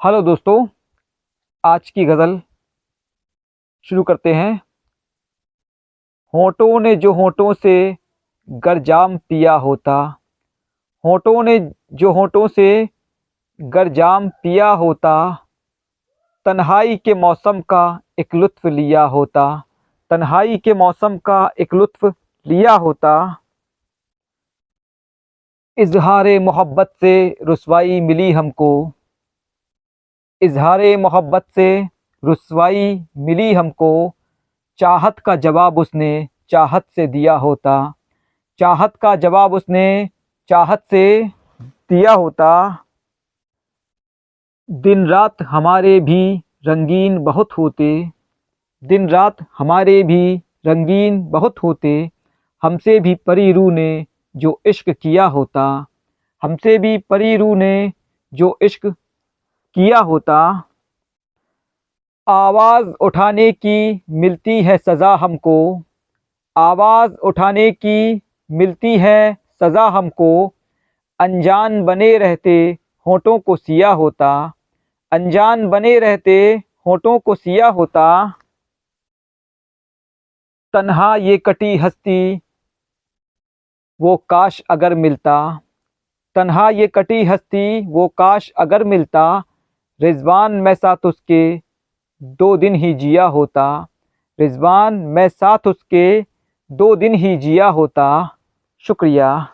Hello दोस्तों, आज की गज़ल शुरू करते हैं। होठों ने जो होठों से गरजाम पिया होता, होठों ने जो होठों से गरजाम पिया होता, तन्हाई के मौसम का एक लुत्फ़ लिया होता, तन्हाई के मौसम का एक लुत्फ़ लिया होता। इजहार मोहब्बत से रसवाई मिली हमको इजहार मोहब्बत से रसवाई मिली हमको। चाहत का जवाब उसने चाहत से दिया होता। चाहत का जवाब उसने चाहत से दिया होता। दिन रात हमारे भी रंगीन बहुत होते। दिन रात हमारे भी रंगीन बहुत होते। हमसे भी परी रू ने जो इश्क किया होता। हमसे भी परी रू ने जो इश्क किया होता। आवाज़ उठाने की मिलती है सज़ा हमको। आवाज़ उठाने की मिलती है सज़ा हमको। अनजान बने रहते होठों को सिया होता। अनजान बने रहते होठों को सिया होता। तन्हा ये कटी हस्ती, वो काश अगर मिलता। तन्हा ये कटी हस्ती, वो काश अगर मिलता। रिजवान मैं साथ उसके दो दिन ही जिया होता। रिजवान मैं साथ उसके दो दिन ही जिया होता। शुक्रिया।